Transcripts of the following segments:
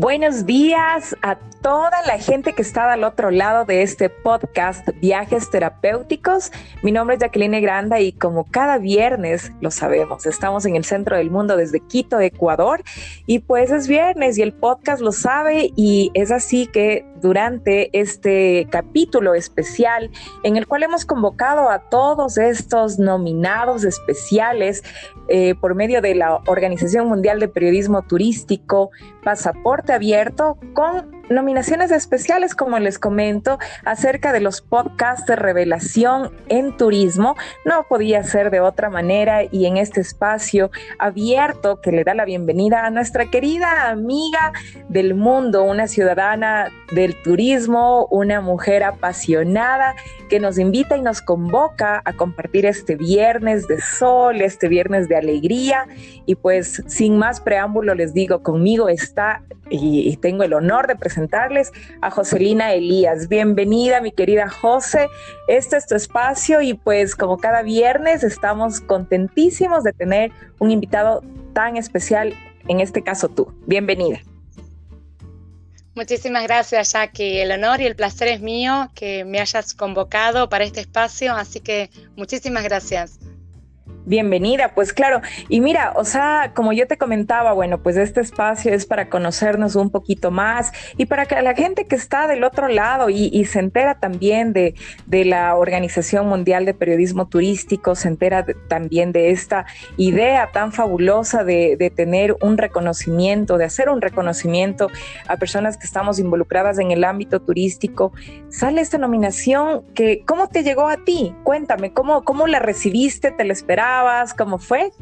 Buenos días a toda la gente que está al otro lado de este podcast Viajes Terapéuticos. Mi nombre es Jacqueline Granda y como cada viernes lo sabemos, estamos en el centro del mundo desde Quito, Ecuador y pues es viernes y el podcast lo sabe y es así que durante este capítulo especial en el cual hemos convocado a todos estos nominados especiales eh, por medio de la Organización Mundial de Periodismo Turístico, Pasaporte Abierto, con nominaciones especiales, como les comento, acerca de los podcasts de revelación en turismo. No podía ser de otra manera y en este espacio abierto que le da la bienvenida a nuestra querida amiga del mundo, una ciudadana del turismo, una mujer apasionada que nos invita y nos convoca a compartir este viernes de sol, este viernes de alegría. Y pues sin más preámbulo les digo, conmigo está y, tengo el honor de presentarles a Joselina Elías. Bienvenida, mi querida José. Este es tu espacio y pues como cada viernes estamos contentísimos de tener un invitado tan especial, en este caso tú. Bienvenida. Muchísimas gracias, Jackie. El honor y el placer es mío que me hayas convocado para este espacio, así que muchísimas gracias. Bienvenida, pues claro. Y mira, o sea, como yo te comentaba, bueno, pues este espacio es para conocernos un poquito más y para que la gente que está del otro lado y, se entera también de, la Organización Mundial de Periodismo Turístico, se entera también de esta idea tan fabulosa de, de, tener un reconocimiento, de hacer un reconocimiento a personas que estamos involucradas en el ámbito turístico. Sale esta nominación que, ¿cómo te llegó a ti? Cuéntame, ¿cómo, cómo la recibiste? ¿Te la ¿Cómo fue?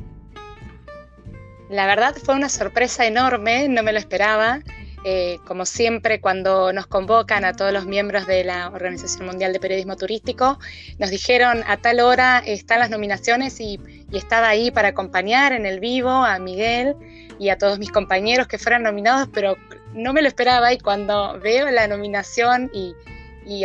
La verdad fue una sorpresa enorme, no me lo esperaba. Eh, como siempre, cuando nos convocan a todos los miembros de la Organización Mundial de Periodismo Turístico, nos dijeron a tal hora están las nominaciones y, estaba ahí para acompañar en el vivo a Miguel y a todos mis compañeros que fueran nominados, pero no me lo esperaba y cuando veo la nominación y,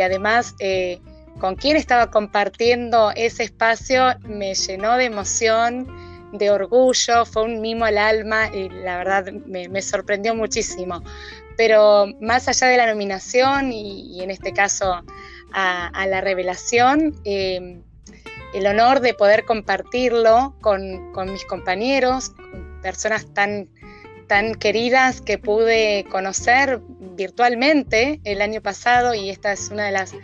además eh, con quien estaba compartiendo ese espacio me llenó de emoción, de orgullo, fue un mimo al alma y la verdad me, sorprendió muchísimo. Pero más allá de la nominación y, en este caso a, la revelación, em, el honor de poder compartirlo con, mis compañeros, personas tan, tan queridas que pude conocer virtualmente el año pasado y esta es una de las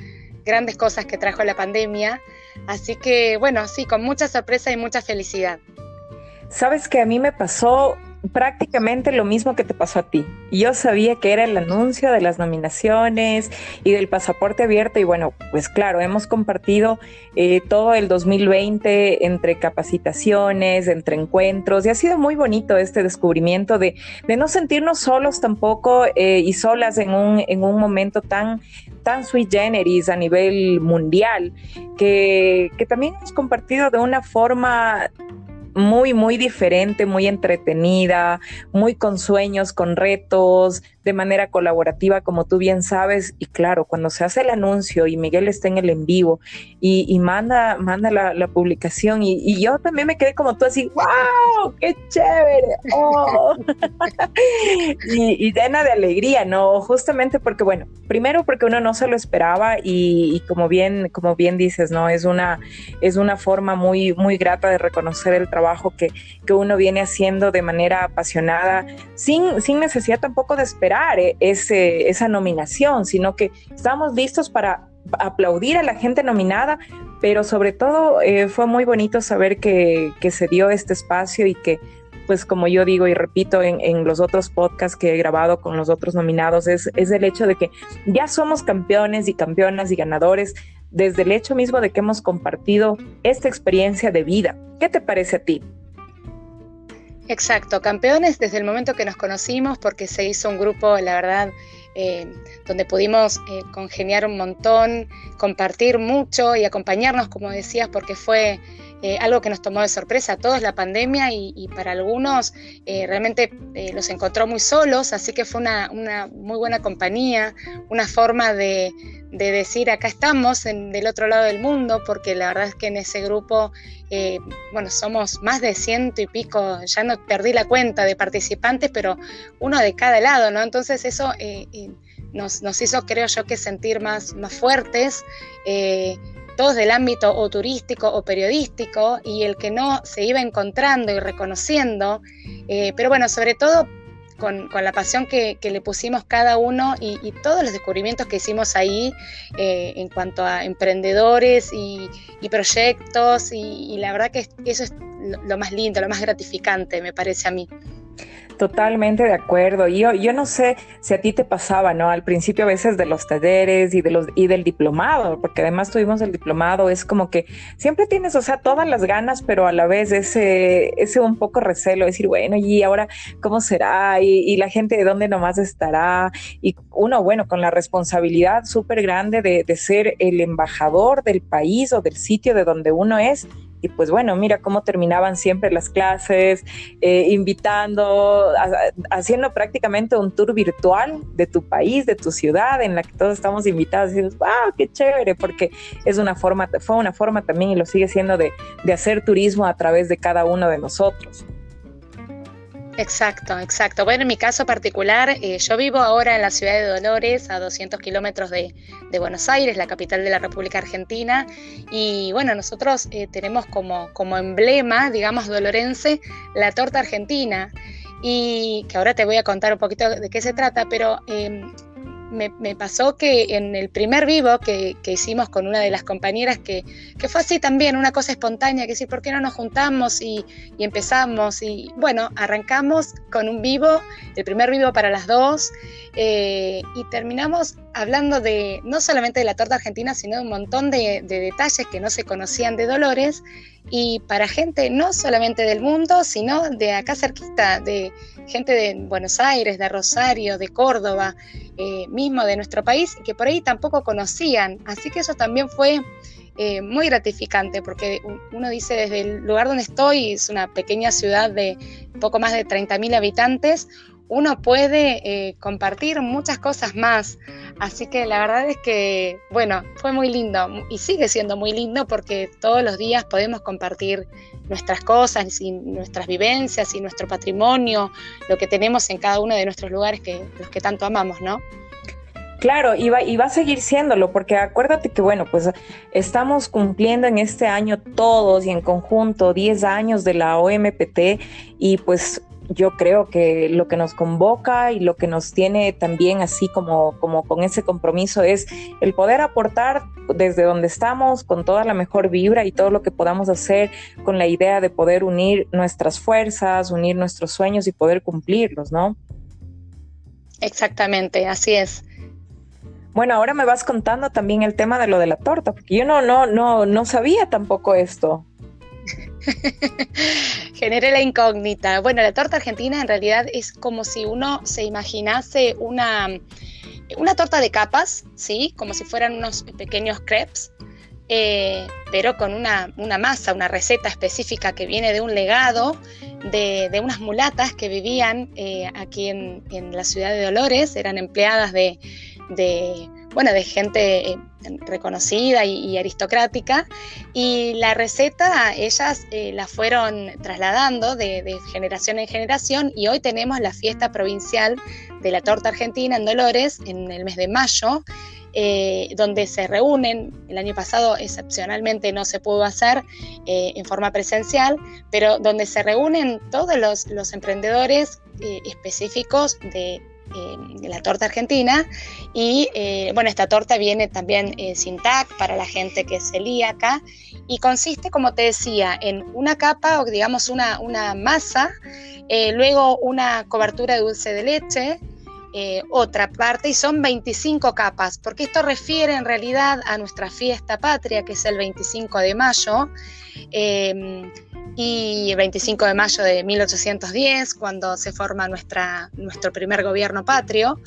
grandes cosas que trajo la pandemia. Así que bueno, sí, con mucha sorpresa y mucha felicidad. Sabes que a mí me pasó prácticamente lo mismo que te pasó a ti. Yo sabía que era el anuncio de las nominaciones y del pasaporte abierto y bueno, pues claro, hemos compartido eh, todo el 2020 entre capacitaciones, entre encuentros y ha sido muy bonito este descubrimiento de, de no sentirnos solos tampoco eh, y solas en un, en un momento tan tan sui generis a nivel mundial, que, que también hemos compartido de una forma muy, muy diferente, muy entretenida, muy con sueños, con retos, de manera colaborativa, como tú bien sabes. Y claro, cuando se hace el anuncio y Miguel está en el en vivo y, manda, manda la, publicación y, yo también me quedé como tú así, ¡wow! ¡Qué chévere! Oh". y, llena de alegría, ¿no? Justamente porque, bueno, primero porque uno no se lo esperaba y, como bien, como bien dices, ¿no? Es una, es una forma muy, muy grata de reconocer el trabajo que, que uno viene haciendo de manera apasionada, sin, sin necesidad tampoco de esperar eh, esa nominación, sino que estamos listos para aplaudir a la gente nominada, pero sobre todo eh, fue muy bonito saber que, se dio este espacio y que, pues como yo digo y repito en, los otros podcasts que he grabado con los otros nominados, es el hecho de que ya somos campeones y campeonas y ganadores desde el hecho mismo de que hemos compartido esta experiencia de vida. ¿Qué te parece a ti? Exacto, campeones desde el momento que nos conocimos, porque se hizo un grupo, la verdad, eh, donde pudimos eh, congeniar un montón, compartir mucho y acompañarnos, como decías, porque fue eh, algo que nos tomó de sorpresa a todos la pandemia y, para algunos eh, realmente los encontró muy solos, así que fue una, muy buena compañía, una forma de, decir acá estamos en, del otro lado del mundo, porque la verdad es que en ese grupo, bueno, somos más de ciento y pico, ya no perdí la cuenta de participantes, pero uno de cada lado, ¿no? Entonces eso nos, hizo, creo yo, que sentir más, más fuertes, eh, todos del ámbito o turístico o periodístico, y el que no se iba encontrando y reconociendo, eh, pero bueno, sobre todo con, la pasión que, le pusimos cada uno y, todos los descubrimientos que hicimos ahí eh, en cuanto a emprendedores y, proyectos, y, la verdad que eso es lo más lindo, lo más gratificante, me parece a mí. Totalmente de acuerdo. Yo, yo no sé si a ti te pasaba, ¿no? Al principio a veces de los talleres y de los y del diplomado, porque además tuvimos el diplomado, es como que siempre tienes, o sea, todas las ganas, pero a la vez ese, ese un poco recelo, decir, bueno, y ahora cómo será, y, la gente de dónde nomás estará, y uno, bueno, con la responsabilidad súper grande de, de ser el embajador del país o del sitio de donde uno es y pues bueno, mira cómo terminaban siempre las clases, eh, invitando, haciendo prácticamente un tour virtual de tu país, de tu ciudad, en la que todos estamos invitados dices, wow, qué chévere, porque es una forma, fue una forma también y lo sigue siendo de, de hacer turismo a través de cada uno de nosotros. Exacto, exacto. Bueno, en mi caso particular, eh, yo vivo ahora en la ciudad de Dolores, a 200 kilómetros de, Buenos Aires, la capital de la República Argentina. Y bueno, nosotros eh, tenemos como, como emblema, digamos, dolorense, la torta argentina. Y que ahora te voy a contar un poquito de qué se trata, pero em, me, pasó que en el primer vivo que, hicimos con una de las compañeras, que, fue así también, una cosa espontánea, que decir, ¿por qué no nos juntamos y, empezamos? Y bueno, arrancamos con un vivo, el primer vivo para las dos, eh, y terminamos hablando de no solamente de la torta argentina, sino de un montón de, de detalles que no se conocían de Dolores y para gente no solamente del mundo, sino de acá cerquita, de gente de Buenos Aires, de Rosario, de Córdoba, eh, mismo de nuestro país, que por ahí tampoco conocían. Así que eso también fue eh, muy gratificante, porque uno dice desde el lugar donde estoy, es una pequeña ciudad de poco más de 30.000 habitantes, uno puede eh, compartir muchas cosas más. Así que la verdad es que, bueno, fue muy lindo y sigue siendo muy lindo porque todos los días podemos compartir nuestras cosas y nuestras vivencias y nuestro patrimonio, lo que tenemos en cada uno de nuestros lugares que los que tanto amamos, ¿no? Claro, y va, y va a seguir siéndolo, porque acuérdate que, bueno, pues estamos cumpliendo en este año todos y en conjunto 10 años de la OMPT y pues yo creo que lo que nos convoca y lo que nos tiene también así como, como con ese compromiso es el poder aportar desde donde estamos con toda la mejor vibra y todo lo que podamos hacer con la idea de poder unir nuestras fuerzas, unir nuestros sueños y poder cumplirlos, ¿no? Exactamente, así es. Bueno, ahora me vas contando también el tema de lo de la torta, porque yo no, no, no, no sabía tampoco esto. Generé la incógnita. Bueno, la torta argentina en realidad es como si uno se imaginase una, una torta de capas, ¿sí? Como si fueran unos pequeños crepes, eh, pero con una, masa, una receta específica que viene de un legado de, unas mulatas que vivían eh, aquí en, la ciudad de Dolores, eran empleadas de bueno, de gente eh, reconocida y, aristocrática. Y la receta ellas eh, la fueron trasladando de, generación en generación y hoy tenemos la fiesta provincial de la torta argentina en Dolores en el mes de mayo. Eh, donde se reúnen, el año pasado excepcionalmente no se pudo hacer en forma presencial, pero donde se reúnen todos los, los emprendedores específicos de, la torta argentina. Y eh, bueno, esta torta viene también eh, sin TAC para la gente que es celíaca y consiste, como te decía, en una capa o digamos una, una masa, eh, luego una cobertura de dulce de leche, otra parte y son 25 capas, porque esto refiere en realidad a nuestra fiesta patria, que es el 25 de mayo y el 25 de mayo de 1810, cuando se forma nuestra, nuestro primer gobierno patrio.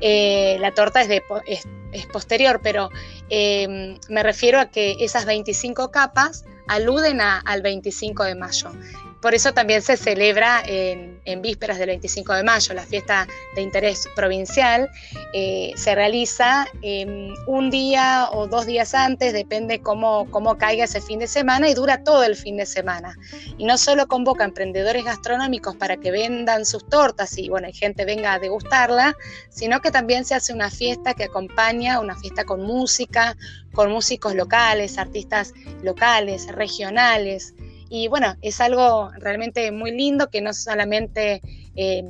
Eh, la torta es, de, es, posterior, pero eh, me refiero a que esas 25 capas aluden al 25 de mayo. Por eso también se celebra en, vísperas del 25 de mayo, la fiesta de interés provincial. Eh, se realiza em, un día o dos días antes, depende cómo, cómo caiga ese fin de semana, y dura todo el fin de semana. Y no solo convoca emprendedores gastronómicos para que vendan sus tortas y bueno, gente venga a degustarla, sino que también se hace una fiesta que acompaña, una fiesta con música, con músicos locales, artistas locales, regionales. Y bueno, es algo realmente muy lindo que no solamente eh,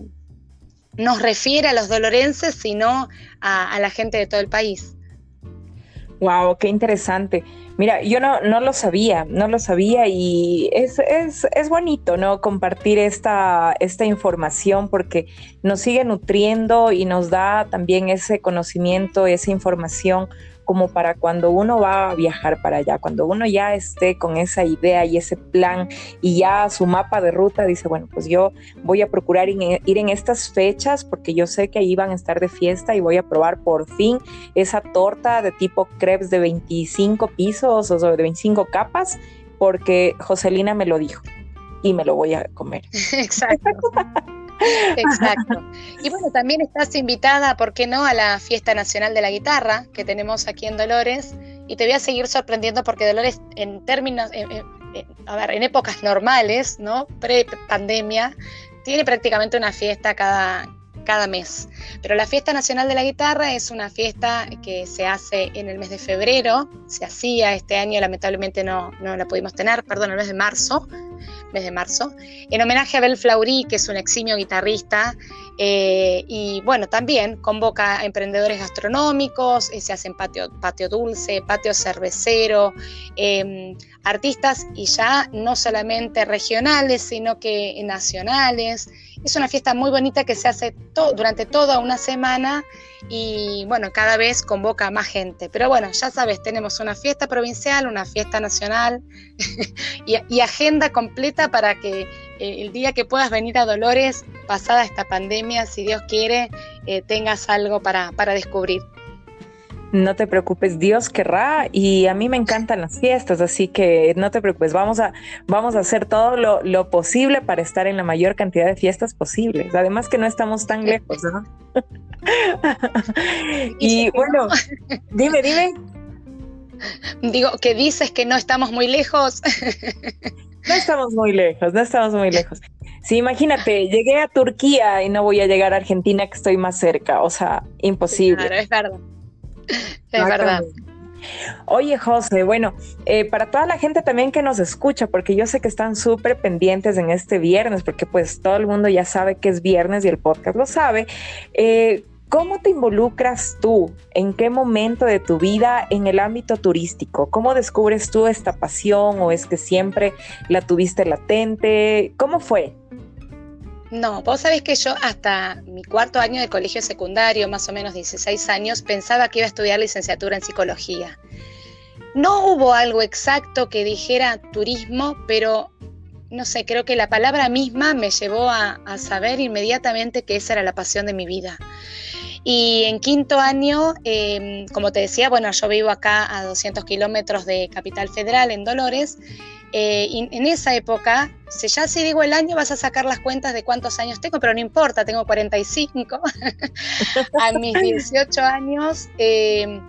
nos refiere a los dolorenses, sino a, la gente de todo el país. Wow, qué interesante. Mira, yo no, no lo sabía, no lo sabía y es, es, es, bonito, ¿no? Compartir esta, esta información porque nos sigue nutriendo y nos da también ese conocimiento, esa información como para cuando uno va a viajar para allá, cuando uno ya esté con esa idea y ese plan y ya su mapa de ruta dice, bueno, pues yo voy a procurar ir en estas fechas porque yo sé que ahí van a estar de fiesta y voy a probar por fin esa torta de tipo crepes de 25 pisos o de 25 capas porque Joselina me lo dijo y me lo voy a comer. Exacto. Exacto. Y bueno, también estás invitada, ¿por qué no?, a la Fiesta Nacional de la Guitarra que tenemos aquí en Dolores. Y te voy a seguir sorprendiendo porque Dolores, en términos, a ver, en épocas normales, ¿no? Pre-pandemia, tiene prácticamente una fiesta cada, cada mes. Pero la Fiesta Nacional de la Guitarra es una fiesta que se hace en el mes de febrero, se hacía este año, lamentablemente no, no la pudimos tener, perdón, el mes de marzo, mes de marzo, en homenaje a Bel Flaurí, que es un eximio guitarrista, eh, y bueno, también convoca a emprendedores gastronómicos, eh, se hacen patio, patio dulce, patio cervecero, em, artistas y ya no solamente regionales, sino que nacionales. Es una fiesta muy bonita que se hace durante toda una semana y bueno, cada vez convoca a más gente. Pero bueno, ya sabes, tenemos una fiesta provincial, una fiesta nacional y, agenda completa para que eh, el día que puedas venir a Dolores, pasada esta pandemia, si Dios quiere, eh, tengas algo para, para descubrir. No te preocupes, Dios querrá y a mí me encantan las fiestas, así que no te preocupes, vamos a, vamos a hacer todo lo, posible para estar en la mayor cantidad de fiestas posibles. Además que no estamos tan lejos, ¿no? y bueno, dime, dime. Digo, que dices que no estamos muy lejos. no estamos muy lejos, no estamos muy lejos. Sí, imagínate, llegué a Turquía y no voy a llegar a Argentina que estoy más cerca, o sea, imposible. Claro, es verdad. Es verdad. Oye, José, bueno, eh, para toda la gente también que nos escucha, porque yo sé que están súper pendientes en este viernes, porque pues todo el mundo ya sabe que es viernes y el podcast lo sabe. Eh, ¿Cómo te involucras tú? ¿En qué momento de tu vida en el ámbito turístico? ¿Cómo descubres tú esta pasión o es que siempre la tuviste latente? ¿Cómo fue? No, vos sabés que yo hasta mi cuarto año de colegio secundario, más o menos 16 años, pensaba que iba a estudiar licenciatura en psicología. No hubo algo exacto que dijera turismo, pero no sé, creo que la palabra misma me llevó a, saber inmediatamente que esa era la pasión de mi vida. Y en quinto año, em, como te decía, bueno, yo vivo acá a 200 kilómetros de Capital Federal, en Dolores, eh, en esa época, si ya si digo el año, vas a sacar las cuentas de cuántos años tengo, pero no importa, tengo 45. a mis 18 años eh,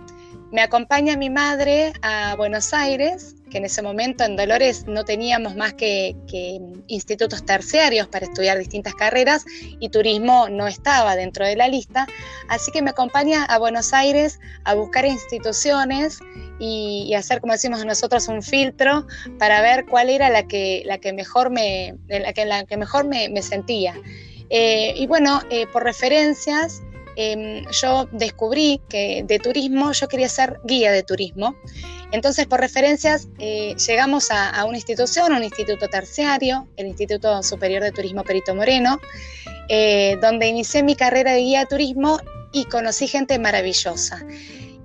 me acompaña mi madre a Buenos Aires que en ese momento en Dolores no teníamos más que, institutos terciarios para estudiar distintas carreras y turismo no estaba dentro de la lista, así que me acompaña a Buenos Aires a buscar instituciones y, hacer, como decimos nosotros, un filtro para ver cuál era la que, la que mejor me, la que, la que mejor me, sentía. Eh, y bueno, eh, por referencias, em, yo descubrí que de turismo yo quería ser guía de turismo entonces, por referencias, eh, llegamos a, una institución, un instituto terciario, el Instituto Superior de Turismo Perito Moreno, eh, donde inicié mi carrera de guía de turismo y conocí gente maravillosa.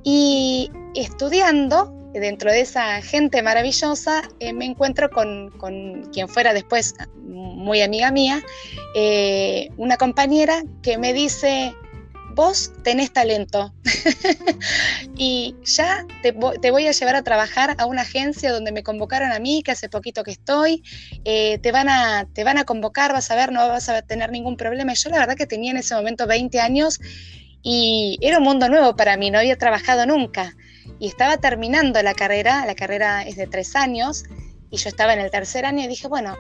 Y estudiando, dentro de esa gente maravillosa, eh, me encuentro con, con, quien fuera después muy amiga mía, una compañera que me dice, vos tenés talento y ya te, voy a llevar a trabajar a una agencia donde me convocaron a mí, que hace poquito que estoy, eh, te, van a, te van a convocar, vas a ver, no vas a tener ningún problema. Y yo la verdad que tenía en ese momento 20 años y era un mundo nuevo para mí, no había trabajado nunca. Y estaba terminando la carrera, la carrera es de tres años, y yo estaba en el tercer año y dije, bueno,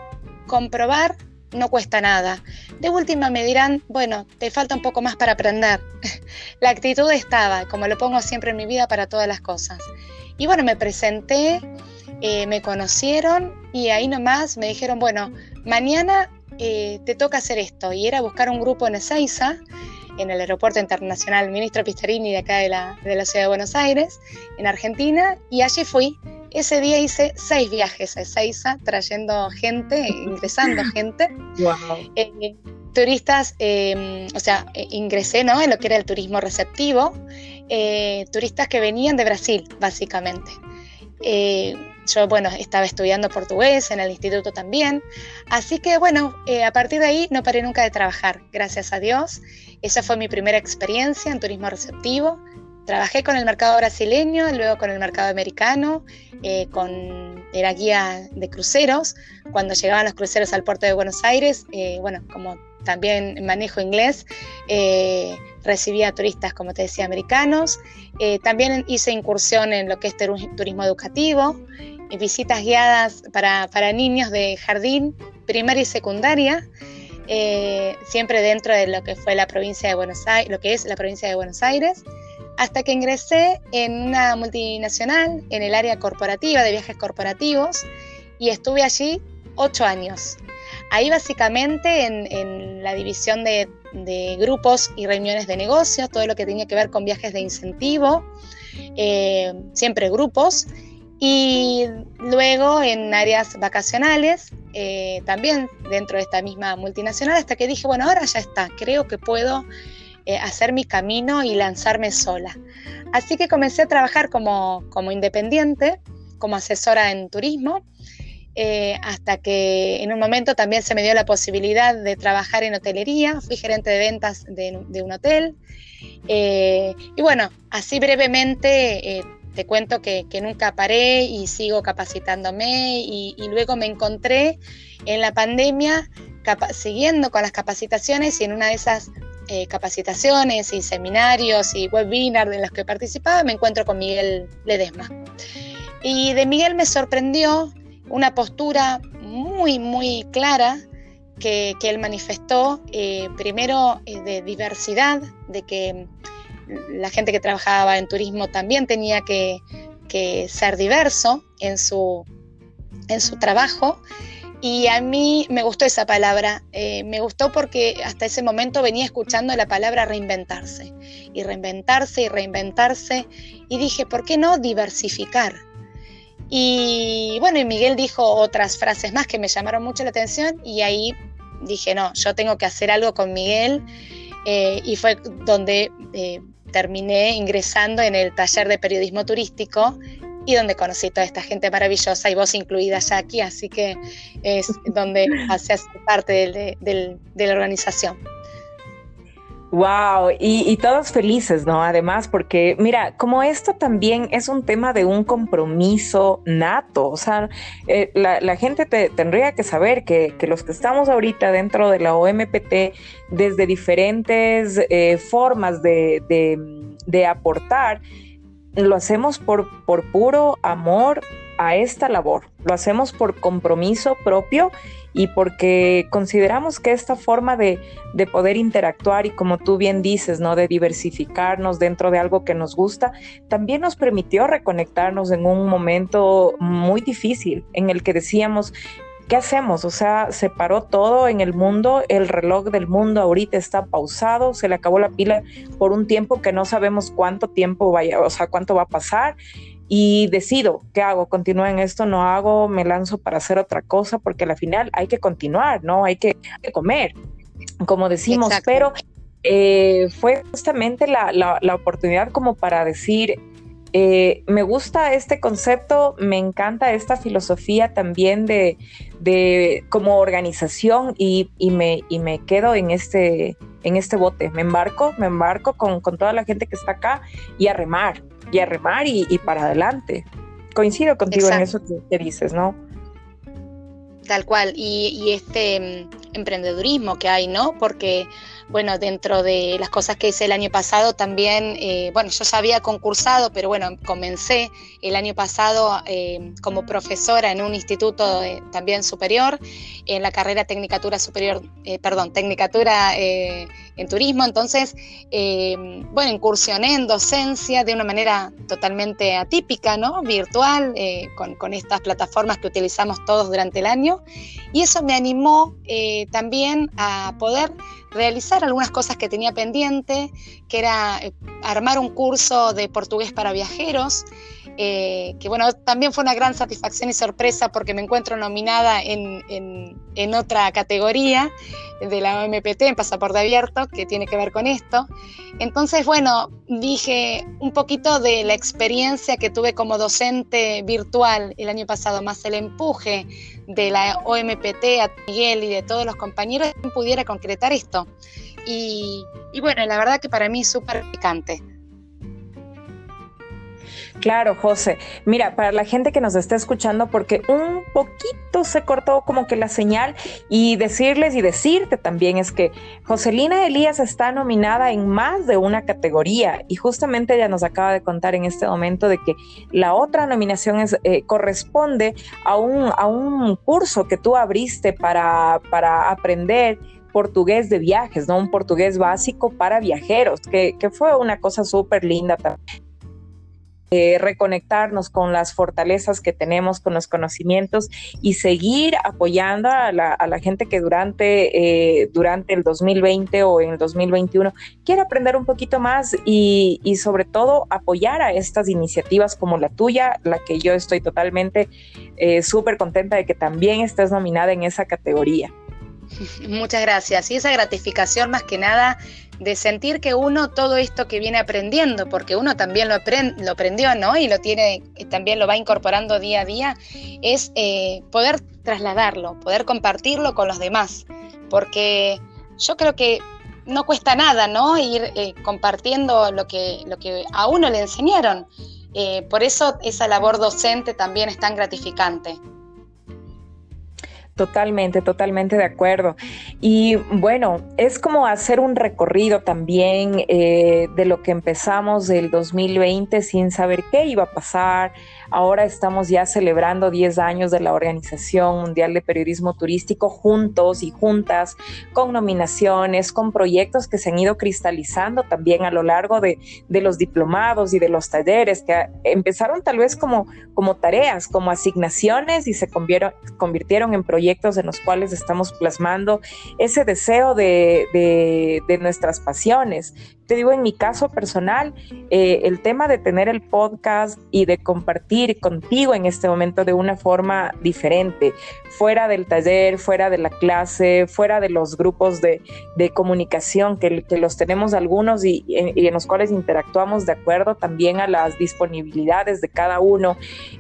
comprobar no cuesta nada. De última me dirán, bueno, te falta un poco más para aprender. la actitud estaba, como lo pongo siempre en mi vida para todas las cosas. Y bueno, me presenté, eh, me conocieron y ahí nomás me dijeron, bueno, mañana eh, te toca hacer esto. Y era buscar un grupo en Ezeiza, en el Aeropuerto Internacional Ministro Pistarini de acá de la, de la Ciudad de Buenos Aires, en Argentina, y allí fui ese día hice seis viajes a Ezeiza, trayendo gente, ingresando gente. Eh, turistas, em, o sea, eh, ingresé ¿no? en lo que era el turismo receptivo, eh, turistas que venían de Brasil, básicamente. yo, bueno, estaba estudiando portugués en el instituto también, así que, bueno, a partir de ahí no paré nunca de trabajar, gracias a Dios. Esa fue mi primera experiencia en turismo receptivo. Trabajé con el mercado brasileño, luego con el mercado americano, eh, con, era guía de cruceros. Cuando llegaban los cruceros al puerto de Buenos Aires, eh, bueno, como también manejo inglés, eh, recibía turistas, como te decía, americanos. también hice incursión en lo que es turismo educativo, visitas guiadas para, para, niños de jardín, primaria y secundaria. siempre dentro de lo que fue la provincia de Buenos Aires, lo que es la provincia de Buenos Aires hasta que ingresé en una multinacional en el área corporativa de viajes corporativos y estuve allí ocho años. Ahí básicamente en, la división de, grupos y reuniones de negocios, todo lo que tenía que ver con viajes de incentivo, eh, siempre grupos, y luego en áreas vacacionales, eh, también dentro de esta misma multinacional, hasta que dije, bueno, ahora ya está, creo que puedo eh, hacer mi camino y lanzarme sola. Así que comencé a trabajar como, como independiente, como asesora en turismo, eh, hasta que en un momento también se me dio la posibilidad de trabajar en hotelería, fui gerente de ventas de, un hotel. Eh, y bueno, así brevemente te cuento que, nunca paré y sigo capacitándome y luego me encontré en la pandemia siguiendo con las capacitaciones y en una de esas eh, capacitaciones y seminarios y webinars en los que participaba, me encuentro con Miguel Ledesma. Y de Miguel me sorprendió una postura muy, muy clara que, él manifestó, eh, primero eh, de diversidad, de que la gente que trabajaba en turismo también tenía que, que ser diverso en su, en su trabajo y a mí me gustó esa palabra, eh, me gustó porque hasta ese momento venía escuchando la palabra reinventarse, y reinventarse y reinventarse, y dije, ¿por qué no diversificar? Y bueno, y Miguel dijo otras frases más que me llamaron mucho la atención, y ahí dije, no, yo tengo que hacer algo con Miguel, eh, y fue donde eh, terminé ingresando en el taller de periodismo turístico y donde conocí toda esta gente maravillosa y vos incluida ya aquí, así que es donde haces parte de la organización. Wow, y, todos felices, ¿no? Además, porque mira, como esto también es un tema de un compromiso nato, o sea, eh, la, gente te, tendría que saber que, los que estamos ahorita dentro de la OMPT, desde diferentes eh, formas de, de aportar, lo hacemos por, por puro amor a esta labor, lo hacemos por compromiso propio y porque consideramos que esta forma de, de, poder interactuar y como tú bien dices, ¿no? De diversificarnos dentro de algo que nos gusta, también nos permitió reconectarnos en un momento muy difícil en el que decíamos, ¿qué hacemos? O sea, se paró todo en el mundo, el reloj del mundo ahorita está pausado, se le acabó la pila por un tiempo que no sabemos cuánto tiempo vaya, o sea, cuánto va a pasar. Y decido, ¿qué hago? ¿Continúo en esto? ¿No hago? ¿Me lanzo para hacer otra cosa? Porque al final hay que continuar, ¿no? Hay que, comer, como decimos, pero eh, fue justamente la, la oportunidad como para decir, eh, me gusta este concepto, me encanta esta filosofía también de, como organización y, me, y me quedo en este, en este bote, me embarco, me embarco con, toda la gente que está acá y a remar, y a remar y, para adelante. Coincido contigo en eso que, dices, ¿no? Tal cual, y, y este mm, emprendedurismo que hay, ¿no? Porque bueno, dentro de las cosas que hice el año pasado también, eh, bueno, yo ya había concursado, pero bueno, comencé el año pasado eh, como profesora en un instituto eh, también superior, en la carrera Tecnicatura Superior, perdón, Tecnicatura en Turismo, entonces, bueno, incursioné en docencia de una manera totalmente atípica, ¿no? Virtual, con, con, estas plataformas que utilizamos todos durante el año, y eso me animó también a poder realizar algunas cosas que tenía pendiente, que era eh, armar un curso de portugués para viajeros, eh, que bueno, también fue una gran satisfacción y sorpresa porque me encuentro nominada en, en, otra categoría de la OMPT, en Pasaporte Abierto, que tiene que ver con esto. Entonces, bueno, dije un poquito de la experiencia que tuve como docente virtual el año pasado, más el empuje de la OMPT a Miguel y de todos los compañeros, pudiera concretar esto. Y, y bueno, la verdad que para mí es súper picante. Claro, José. Mira, para la gente que nos está escuchando, porque un poquito se cortó como que la señal y decirles y decirte también es que Joselina Elías está nominada en más de una categoría y justamente ella nos acaba de contar en este momento de que la otra nominación es, eh, corresponde a un, a un curso que tú abriste para, para aprender portugués de viajes, ¿no? Un portugués básico para viajeros, que, que fue una cosa súper linda también eh, reconectarnos con las fortalezas que tenemos, con los conocimientos y seguir apoyando a la, gente que durante, eh, durante el 2020 o en el 2021 quiere aprender un poquito más y, sobre todo apoyar a estas iniciativas como la tuya, la que yo estoy totalmente eh, súper contenta de que también estés nominada en esa categoría. Muchas gracias. Y esa gratificación más que nada de sentir que uno todo esto que viene aprendiendo, porque uno también lo, lo aprendió, ¿no? Y lo tiene, también lo va incorporando día a día, es eh, poder trasladarlo, poder compartirlo con los demás, porque yo creo que no cuesta nada, ¿no? Ir eh, compartiendo lo que, lo que a uno le enseñaron. Eh, por eso esa labor docente también es tan gratificante. Totalmente, totalmente de acuerdo. Y bueno, es como hacer un recorrido también eh, de lo que empezamos del 2020 sin saber qué iba a pasar, Ahora estamos ya celebrando 10 años de la Organización Mundial de Periodismo Turístico juntos y juntas, con nominaciones, con proyectos que se han ido cristalizando también a lo largo de, los diplomados y de los talleres, que empezaron tal vez como, como tareas, como asignaciones y se convirtieron, en proyectos en los cuales estamos plasmando ese deseo de, de nuestras pasiones te digo, en mi caso personal, eh, el tema de tener el podcast y de compartir contigo en este momento de una forma diferente, fuera del taller, fuera de la clase, fuera de los grupos de, comunicación que, los tenemos algunos y, en los cuales interactuamos de acuerdo también a las disponibilidades de cada uno,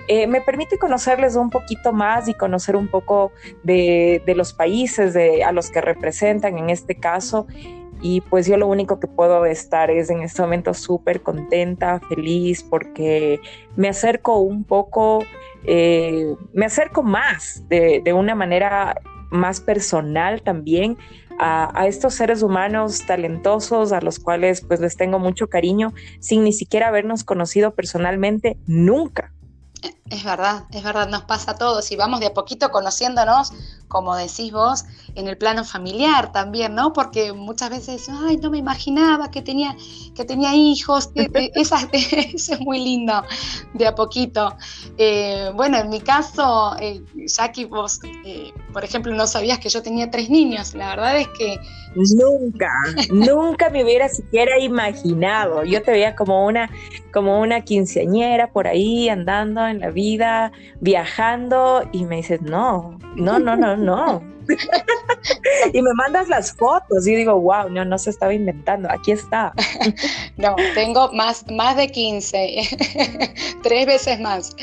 eh, me permite conocerles un poquito más y conocer un poco de, de los países de, a los que representan en este caso y pues yo lo único que puedo estar es en este momento súper contenta, feliz, porque me acerco un poco, eh, me acerco más de, una manera más personal también a, a, estos seres humanos talentosos a los cuales pues les tengo mucho cariño sin ni siquiera habernos conocido personalmente nunca. Es verdad, es verdad, nos pasa a todos y vamos de a poquito conociéndonos, como decís vos, en el plano familiar también, ¿no? Porque muchas veces, ay, no me imaginaba que tenía, que tenía hijos, eso es muy lindo, de a poquito. Eh, bueno, en mi caso, eh, Jackie, vos, eh, por ejemplo, no sabías que yo tenía tres niños, la verdad es que... Nunca, nunca me hubiera siquiera imaginado, yo te veía como una, como una quinceañera por ahí andando en la vida, viajando, y me dices, no, no, no, no, no. y me mandas las fotos y digo, wow, no, no se estaba inventando, aquí está. no, tengo más, más de 15, tres veces más.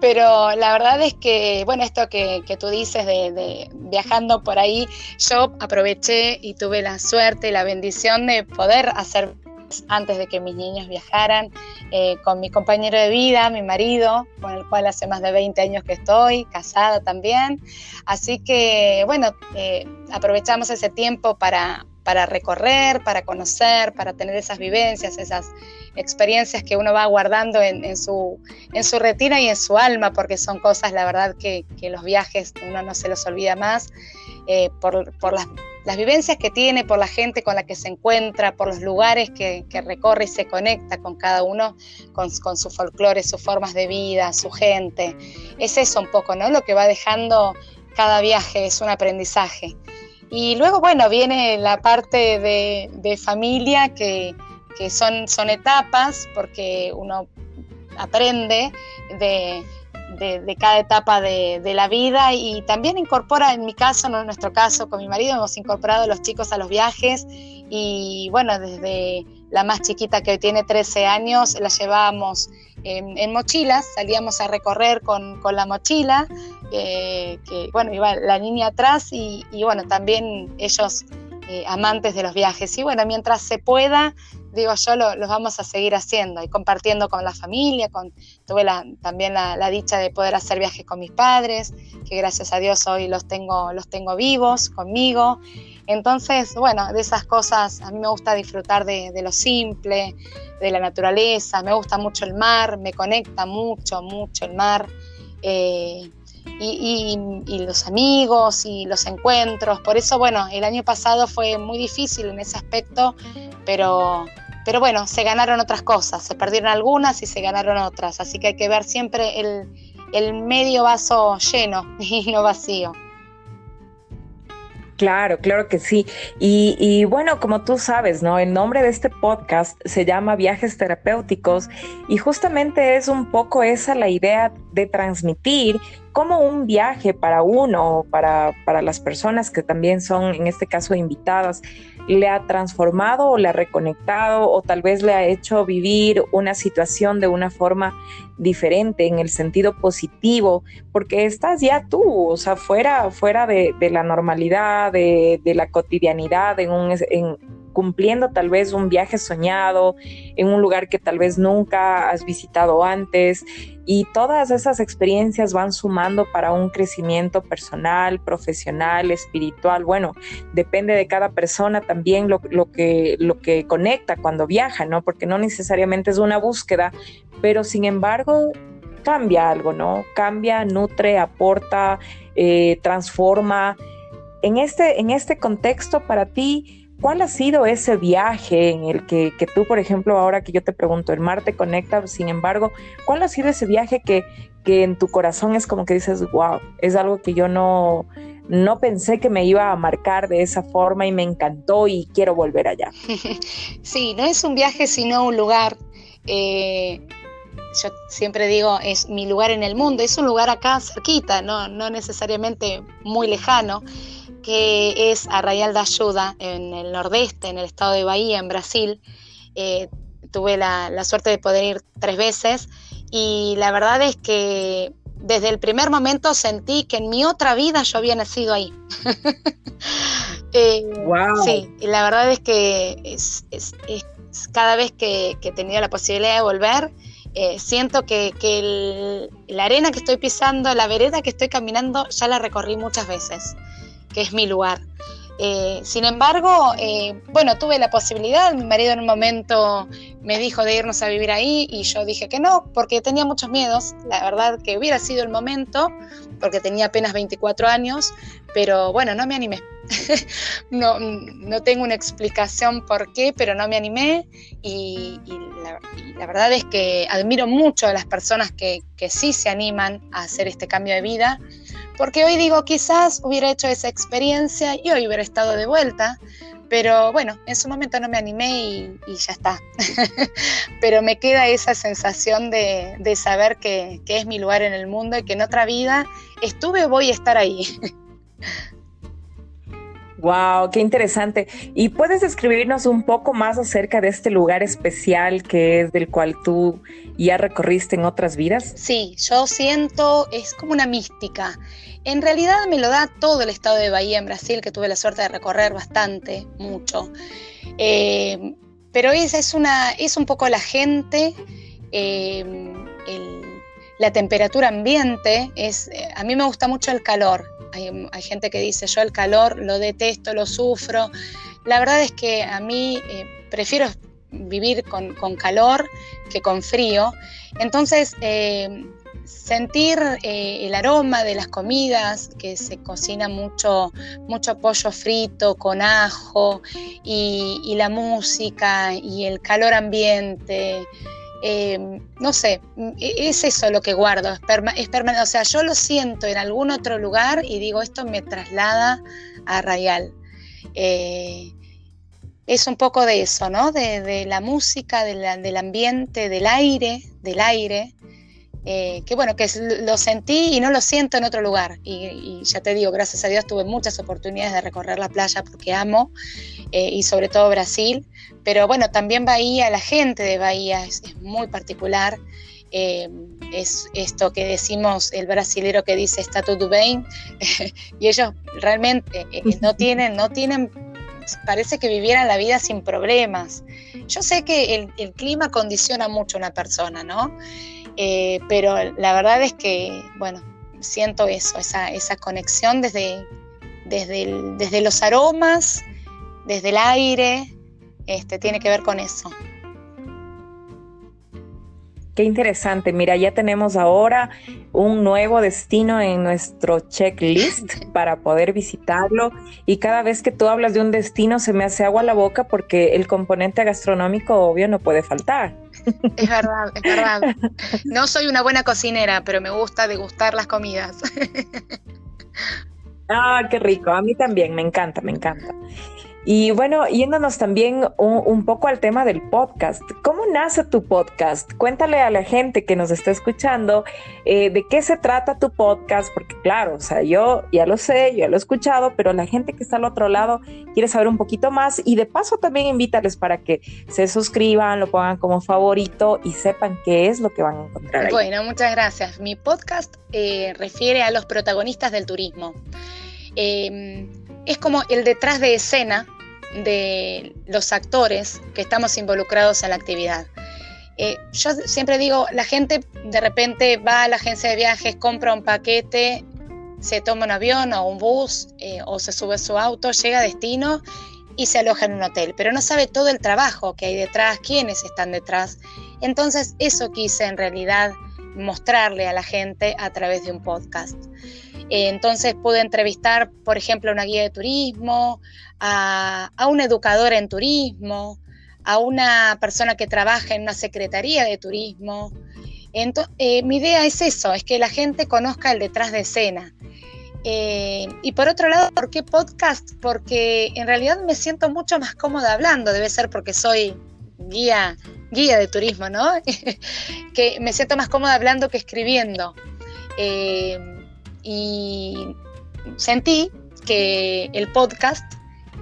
Pero la verdad es que, bueno, esto que, tú dices de, de, viajando por ahí, yo aproveché y tuve la suerte y la bendición de poder hacer antes de que mis niños viajaran, eh, con mi compañero de vida, mi marido, con el cual hace más de 20 años que estoy, casada también. Así que, bueno, eh, aprovechamos ese tiempo para, para recorrer, para conocer, para tener esas vivencias, esas experiencias que uno va guardando en, su, en su retina y en su alma, porque son cosas, la verdad, que, que los viajes uno no se los olvida más. Eh, por, por las, las, vivencias que tiene, por la gente con la que se encuentra, por los lugares que, recorre y se conecta con cada uno, con, con su folclore, sus formas de vida, su gente. Es eso un poco, ¿no? Lo que va dejando cada viaje, es un aprendizaje. Y luego, bueno, viene la parte de, de familia que, que son, son etapas, porque uno aprende de, de, cada etapa de, la vida y también incorpora, en mi caso, en nuestro caso, con mi marido, hemos incorporado a los chicos a los viajes y bueno, desde la más chiquita que hoy tiene 13 años, la llevábamos en, mochilas, salíamos a recorrer con, la mochila, eh, que bueno, iba la niña atrás y, bueno, también ellos eh, amantes de los viajes. Y bueno, mientras se pueda, digo yo, lo, los vamos a seguir haciendo y compartiendo con la familia. Tuve también la, dicha de poder hacer viajes con mis padres, que gracias a Dios hoy los tengo, los tengo vivos conmigo. Entonces, bueno, de esas cosas a mí me gusta disfrutar de, lo simple, de la naturaleza, me gusta mucho el mar, me conecta mucho, mucho el mar. Eh, y, y, los amigos y los encuentros. Por eso, bueno, el año pasado fue muy difícil en ese aspecto, pero pero bueno, se ganaron otras cosas, se perdieron algunas y se ganaron otras, así que hay que ver siempre el, medio vaso lleno y no vacío. Claro, claro que sí. Y, bueno, como tú sabes, ¿no? El nombre de este podcast se llama Viajes Terapéuticos y justamente es un poco esa la idea de transmitir como un viaje para uno, para, para las personas que también son, en este caso, invitadas, le ha transformado o le ha reconectado o tal vez le ha hecho vivir una situación de una forma diferente en el sentido positivo, porque estás ya tú, o sea, fuera, fuera de, la normalidad, de, la cotidianidad, en un, en, cumpliendo tal vez un viaje soñado en un lugar que tal vez nunca has visitado antes y todas esas experiencias van sumando para un crecimiento personal, profesional, espiritual. Bueno, depende de cada persona también lo, que, lo que conecta cuando viaja, ¿no? Porque no necesariamente es una búsqueda, pero sin embargo cambia algo, ¿no? Cambia, nutre, aporta, eh, transforma. En este, en este contexto, para ti, ¿Cuál ha sido ese viaje en el que, tú, por ejemplo, ahora que yo te pregunto, el mar te conecta, sin embargo, ¿cuál ha sido ese viaje que, que en tu corazón es como que dices, wow, es algo que yo no, no pensé que me iba a marcar de esa forma y me encantó y quiero volver allá? Sí, no es un viaje, sino un lugar. Eh, yo siempre digo, es mi lugar en el mundo, es un lugar acá cerquita, no, no necesariamente muy lejano que es Arraial da Ayuda, en el nordeste, en el estado de Bahía, en Brasil. Eh, tuve la, suerte de poder ir tres veces y la verdad es que desde el primer momento sentí que en mi otra vida yo había nacido ahí. eh, Sí, y la verdad es que es, cada vez que, que, he tenido la posibilidad de volver, eh, siento que, que la arena que estoy pisando, la vereda que estoy caminando, ya la recorrí muchas veces que es mi lugar. Eh, sin embargo, eh, bueno, tuve la posibilidad, mi marido en un momento me dijo de irnos a vivir ahí y yo dije que no, porque tenía muchos miedos, la verdad que hubiera sido el momento, porque tenía apenas 24 años, pero bueno, no me animé. no, no, tengo una explicación por qué, pero no me animé y, la, verdad es que admiro mucho a las personas que, que sí se animan a hacer este cambio de vida porque hoy digo, quizás hubiera hecho esa experiencia y hoy hubiera estado de vuelta, pero bueno, en su momento no me animé y, ya está. pero me queda esa sensación de, saber que, es mi lugar en el mundo y que en otra vida estuve o voy a estar ahí. Wow, qué interesante. ¿Y puedes describirnos un poco más acerca de este lugar especial que es del cual tú ya recorriste en otras vidas? Sí, yo siento, es como una mística. En realidad me lo da todo el estado de Bahía en Brasil, que tuve la suerte de recorrer bastante, mucho. Eh, pero es, es, una, es un poco la gente, eh, la temperatura ambiente. Es, a mí me gusta mucho el calor. Hay, gente que dice, yo el calor lo detesto, lo sufro. La verdad es que a mí eh, prefiero vivir con, calor que con frío. Entonces, eh, sentir eh, el aroma de las comidas, que se cocina mucho, mucho pollo frito con ajo, y, la música y el calor ambiente. No sé, e, es eso lo que guardo, es, permanente. O sea, yo lo siento en algún otro lugar y digo, esto me traslada a Rayal es un poco de eso, ¿no? De, la música, del ambiente, del aire, del aire, eh, que bueno, que lo sentí y no lo siento en otro lugar. Y, ya te digo, gracias a Dios tuve muchas oportunidades de recorrer la playa porque amo, eh, y sobre todo Brasil. Pero bueno, también Bahía, la gente de Bahía es, muy particular. Eh, es esto que decimos el brasilero que dice está todo bien y ellos realmente no tienen no tienen parece que vivieran la vida sin problemas. Yo sé que el, clima condiciona mucho a una persona, ¿no? Eh, pero la verdad es que, bueno, siento eso, esa, esa conexión desde, desde, desde los aromas, desde el aire, este, tiene que ver con eso. Qué interesante. Mira, ya tenemos ahora un nuevo destino en nuestro checklist para poder visitarlo. Y cada vez que tú hablas de un destino se me hace agua la boca porque el componente gastronómico obvio no puede faltar. Es verdad, es verdad. No soy una buena cocinera, pero me gusta degustar las comidas. Ah, qué rico. A mí también, me encanta, me encanta. Y bueno, yéndonos también un, poco al tema del podcast. ¿Cómo nace tu podcast? Cuéntale a la gente que nos está escuchando eh, de qué se trata tu podcast, porque claro, o sea, yo ya lo sé, yo ya lo he escuchado, pero la gente que está al otro lado quiere saber un poquito más y de paso también invítales para que se suscriban, lo pongan como favorito y sepan qué es lo que van a encontrar. Bueno, muchas gracias. Mi podcast eh, refiere a los protagonistas del turismo. Em, es como el detrás de escena de los actores que estamos involucrados en la actividad. Eh, yo siempre digo, la gente de repente va a la agencia de viajes, compra un paquete, se toma un avión o un bus eh, o se sube a su auto, llega a destino y se aloja en un hotel, pero no sabe todo el trabajo que hay detrás, quiénes están detrás. Entonces eso quise en realidad mostrarle a la gente a través de un podcast. Eh, entonces pude entrevistar, por ejemplo, a una guía de turismo, a, una educadora en turismo, a una persona que trabaja en una secretaría de turismo. Eh, mi idea es eso, es que la gente conozca el detrás de escena. Eh, y por otro lado, ¿por qué podcast? Porque en realidad me siento mucho más cómoda hablando, debe ser porque soy guía, guía de turismo, ¿no? que me siento más cómoda hablando que escribiendo y sentí que el podcast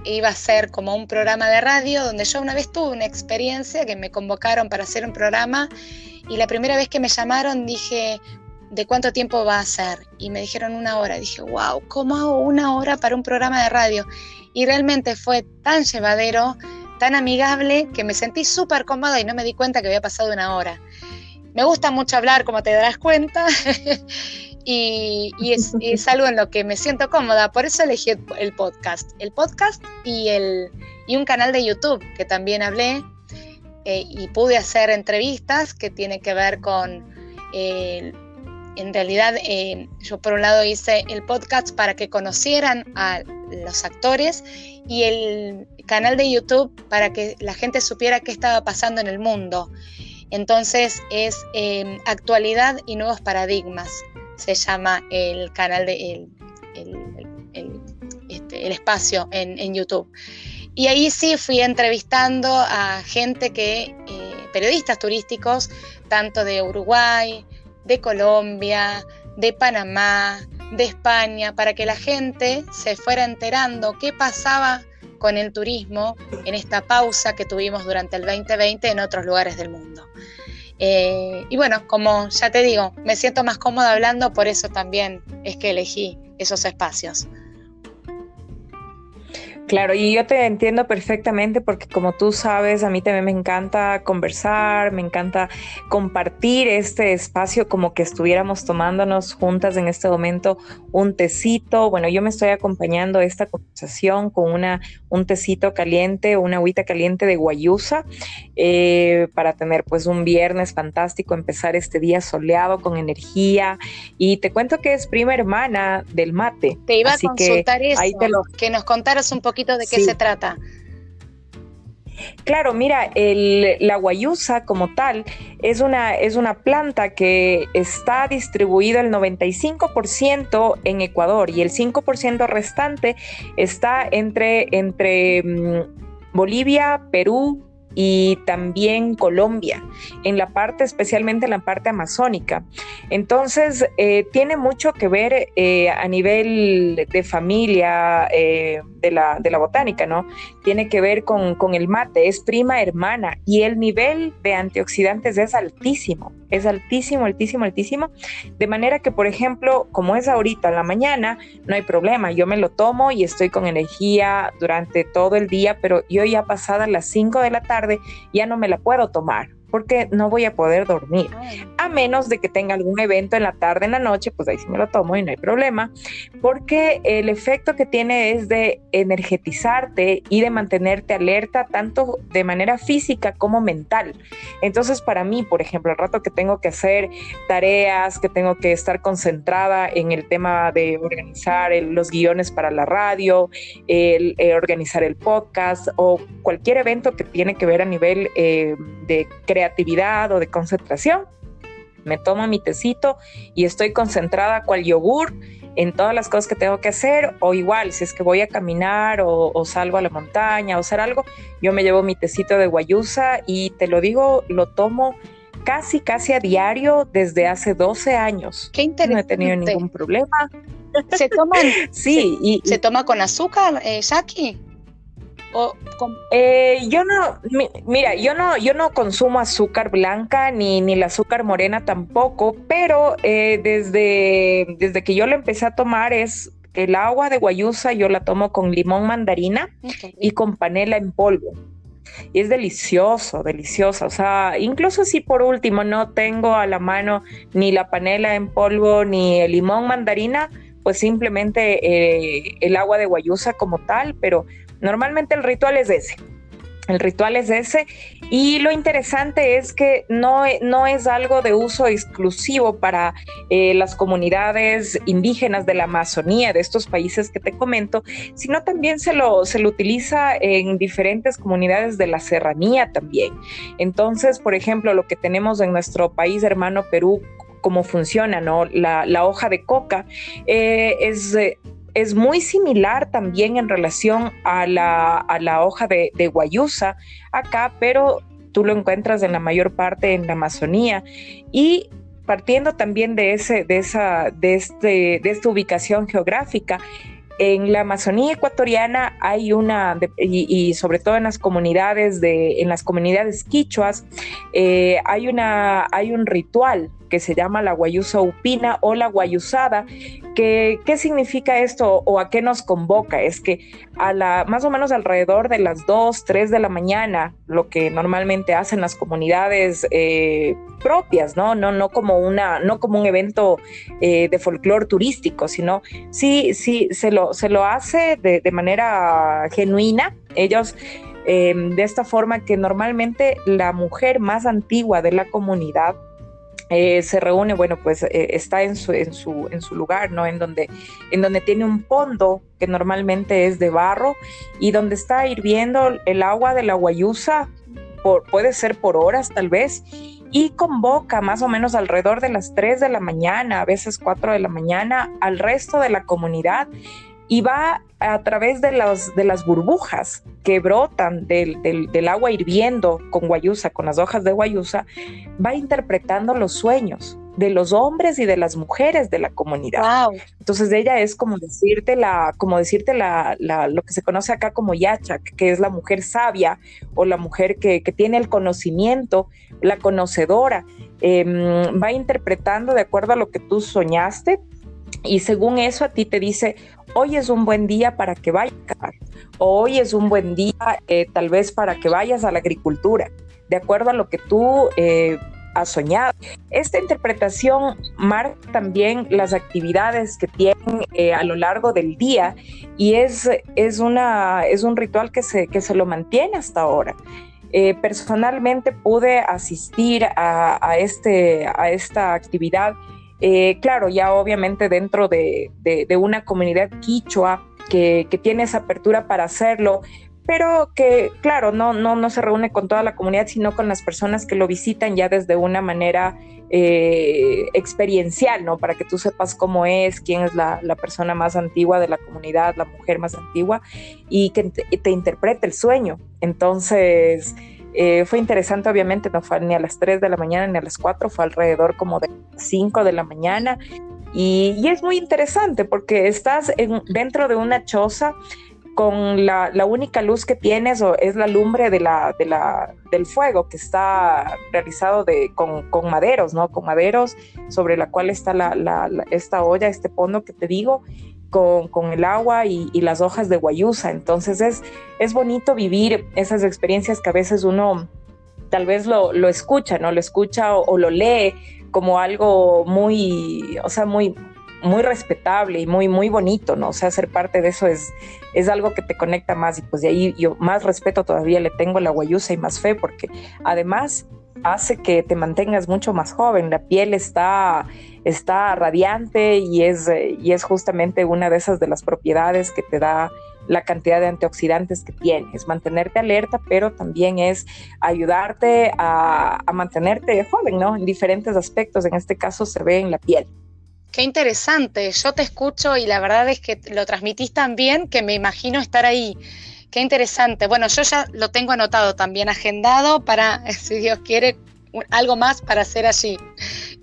iba a ser como un programa de radio donde yo una vez tuve una experiencia que me convocaron para hacer un programa y la primera vez que me llamaron dije, ¿de cuánto tiempo va a ser? Y me dijeron una hora. Dije, wow, ¿cómo hago una hora para un programa de radio? Y realmente fue tan llevadero, tan amigable, que me sentí súper cómoda y no me di cuenta que había pasado una hora. Me gusta mucho hablar, como te darás cuenta, y, es, algo en lo que me siento cómoda, por eso elegí el, podcast. El podcast y, el, y un canal de YouTube que también hablé eh, y pude hacer entrevistas que tienen que ver con, eh, en realidad eh, yo por un lado hice el podcast para que conocieran a los actores y el canal de YouTube para que la gente supiera qué estaba pasando en el mundo. Entonces es actualidad y nuevos paradigmas se llama el canal de el, este, espacio en, YouTube. Y ahí sí fui entrevistando a gente que, eh, periodistas turísticos, tanto de Uruguay, de Colombia, de Panamá, de España, para que la gente se fuera enterando qué pasaba con el turismo en esta pausa que tuvimos durante el 2020 en otros lugares del mundo. Eh, y bueno, como ya te digo, me siento más cómoda hablando, por eso también es que elegí esos espacios. Claro, y yo te entiendo perfectamente porque como tú sabes, a mí también me encanta conversar, me encanta compartir este espacio como que estuviéramos tomándonos juntas en este momento un tecito. Bueno, yo me estoy acompañando esta conversación con una, un tecito caliente, una agüita caliente de guayusa eh, para tener pues un viernes fantástico, empezar este día soleado con energía. Y te cuento que es prima hermana del mate. Te iba a consultar eso, que nos contaras un poco de qué se trata. Claro, mira, la guayusa como tal es una, es una planta que está distribuida el 95% en Ecuador y el 5% restante está entre, entre mm, Bolivia, Perú, y también Colombia, en la parte, especialmente en la parte amazónica. Entonces, eh, tiene mucho que ver eh, a nivel de familia eh, de, la, de, la, botánica, ¿no? Tiene que ver con, con el mate, es prima hermana y el nivel de antioxidantes es altísimo, es altísimo, altísimo, altísimo. De manera que, por ejemplo, como es ahorita en la mañana, no hay problema, yo me lo tomo y estoy con energía durante todo el día, pero yo ya pasada las 5 de la tarde, ya no me la puedo tomar porque no voy a poder dormir. A menos de que tenga algún evento en la tarde, en la noche, pues ahí sí me lo tomo y no hay problema, porque el efecto que tiene es de energetizarte y de mantenerte alerta tanto de manera física como mental. Entonces, para mí, por ejemplo, el rato que tengo que hacer tareas, que tengo que estar concentrada en el tema de organizar los guiones para la radio, el, eh, organizar el podcast o cualquier evento que tiene que ver a nivel eh, de creación creatividad o de concentración. Me tomo mi tecito y estoy concentrada cual yogur en todas las cosas que tengo que hacer o igual si es que voy a caminar o, salgo a la montaña o hacer algo, yo me llevo mi tecito de guayusa y te lo digo, lo tomo casi, casi a diario desde hace 12 años. Qué interesante. No he tenido ningún problema. ¿Se toma, sí, y, ¿se toma con azúcar, eh, Eh, yo no, mira, yo no, yo no consumo azúcar blanca ni, ni el azúcar morena tampoco, pero eh, desde, desde que yo lo empecé a tomar es el agua de guayusa, yo la tomo con limón mandarina y con panela en polvo. Y es delicioso, delicioso. O sea, incluso si por último no tengo a la mano ni la panela en polvo ni el limón mandarina, pues simplemente eh, el agua de guayusa como tal, pero Normalmente el ritual es ese. El ritual es ese y lo interesante es que no, no es algo de uso exclusivo para eh, las comunidades indígenas de la Amazonía, de estos países que te comento, sino también se lo, se lo utiliza en diferentes comunidades de la serranía también. Entonces, por ejemplo, lo que tenemos en nuestro país hermano Perú, cómo funciona, ¿no? La, hoja de coca eh, es eh, es muy similar también en relación a la, hoja de, guayusa acá, pero tú lo encuentras en la mayor parte en la Amazonía. Y partiendo también de, ese, de, esa, de, este, de esta ubicación geográfica, en la Amazonía ecuatoriana hay una, y, sobre todo en las comunidades de, en las comunidades quichuas, eh, hay una, hay un ritual que se llama la guayusa upina o la guayusada. Que, ¿Qué significa esto o a qué nos convoca? Es que a la, más o menos alrededor de las 2, 3 de la mañana, lo que normalmente hacen las comunidades eh, propias, ¿no? No, no, como una, no como un evento eh, de folclore turístico, sino sí, sí, se lo, se lo hace de, de manera genuina. Ellos eh, de esta forma que normalmente la mujer más antigua de la comunidad eh, se reúne, bueno, pues eh, está en su, en, su, en su lugar, ¿no? En donde, en donde tiene un pondo que normalmente es de barro y donde está hirviendo el agua de la guayusa, por, puede ser por horas tal vez, y convoca más o menos alrededor de las 3 de la mañana, a veces 4 de la mañana, al resto de la comunidad y va a través de, de las burbujas que brotan del, del, agua hirviendo con guayusa, con las hojas de guayusa, va interpretando los sueños de los hombres y de las mujeres de la comunidad. Entonces ella es como decirte la, como decirte la, lo que se conoce acá como yachak, que es la mujer sabia o la mujer que, tiene el conocimiento, la conocedora. Em, va interpretando de acuerdo a lo que tú soñaste y según eso a ti te dice, hoy es un buen día para que vayas, o hoy es un buen día eh, tal vez para que vayas a la agricultura, de acuerdo a lo que tú eh, has soñado. Esta interpretación marca también las actividades que tienen eh, a lo largo del día y es, es, una, es un ritual que se, que se lo mantiene hasta ahora. personalmente pude asistir a, este, a esta actividad eh, claro, ya obviamente dentro de, una comunidad quichua que, tiene esa apertura para hacerlo, pero que, claro, no, no, no se reúne con toda la comunidad, sino con las personas que lo visitan ya desde una manera eh, experiencial, ¿no? Para que tú sepas cómo es, quién es la, persona más antigua de la comunidad, la mujer más antigua, y que te, te interprete el sueño. Entonces, eh, fue interesante, obviamente, no fue ni a las 3 de la mañana ni a las 4, fue alrededor como de 5 de la mañana. Y, es muy interesante porque estás dentro de una choza con la, única luz que tienes o es la lumbre de la, de la, del fuego que está realizado de, con, con, maderos, ¿no? Con maderos sobre la cual está la, esta olla, este pondo que te digo, con, el agua y, las hojas de guayusa. Entonces es, es bonito vivir esas experiencias que a veces uno tal vez lo, escucha, ¿no? Lo escucha o, lo lee como algo muy, o sea, muy, muy respetable y muy, muy bonito, ¿no? O sea, ser parte de eso es, es algo que te conecta más y pues de ahí yo más respeto todavía le tengo a la guayusa y más fe porque además hace que te mantengas mucho más joven, la piel está, está radiante y es, y es justamente una de esas de las propiedades que te da la cantidad de antioxidantes que tienes, mantenerte alerta, pero también es ayudarte a, a mantenerte joven, ¿no? En diferentes aspectos, en este caso se ve en la piel. Qué interesante, yo te escucho y la verdad es que lo transmitís tan bien que me imagino estar ahí. Qué interesante. Bueno, yo ya lo tengo anotado también, agendado para, si Dios quiere, algo más para hacer allí.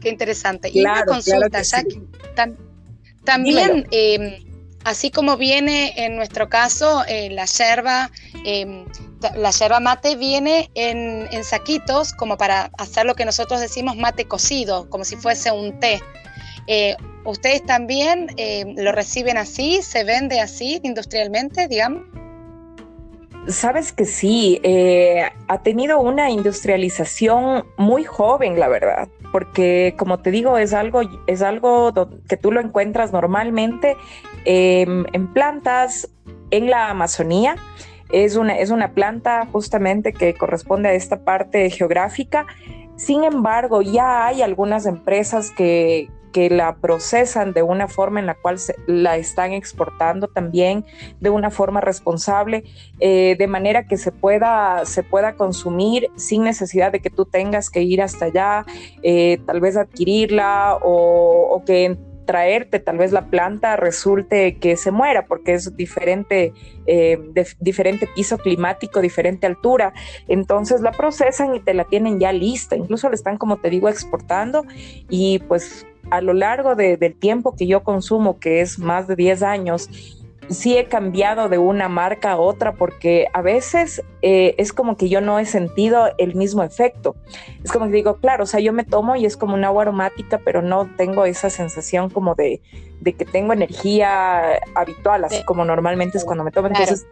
Qué interesante. Y una consulta, ya también, em, así como viene en nuestro caso eh, la yerba, em, la yerba mate viene en, en, saquitos como para hacer lo que nosotros decimos mate cocido, como si fuese un té. Eh, ¿Ustedes también em, lo reciben así? ¿Se vende así industrialmente, digamos? Sabes que sí, eh, ha tenido una industrialización muy joven, la verdad, porque como te digo, es algo, es algo que tú lo encuentras normalmente em, en plantas en la Amazonía. Es una, es una planta justamente que corresponde a esta parte geográfica. Sin embargo, ya hay algunas empresas que, que la procesan de una forma en la cual la están exportando también de una forma responsable, eh, de manera que se pueda, se pueda consumir sin necesidad de que tú tengas que ir hasta allá, eh, tal vez adquirirla o, que traerte tal vez la planta resulte que se muera porque es diferente, eh, diferente piso climático, diferente altura. Entonces la procesan y te la tienen ya lista. Incluso la están, como te digo, exportando y pues a lo largo del tiempo que yo consumo, que es más de 10 años, sí he cambiado de una marca a otra porque a veces eh, es como que yo no he sentido el mismo efecto. Es como que digo, claro, o sea, yo me tomo y es como un agua aromática, pero no tengo esa sensación como de, que tengo energía habitual, así como normalmente es cuando me tomo. Entonces,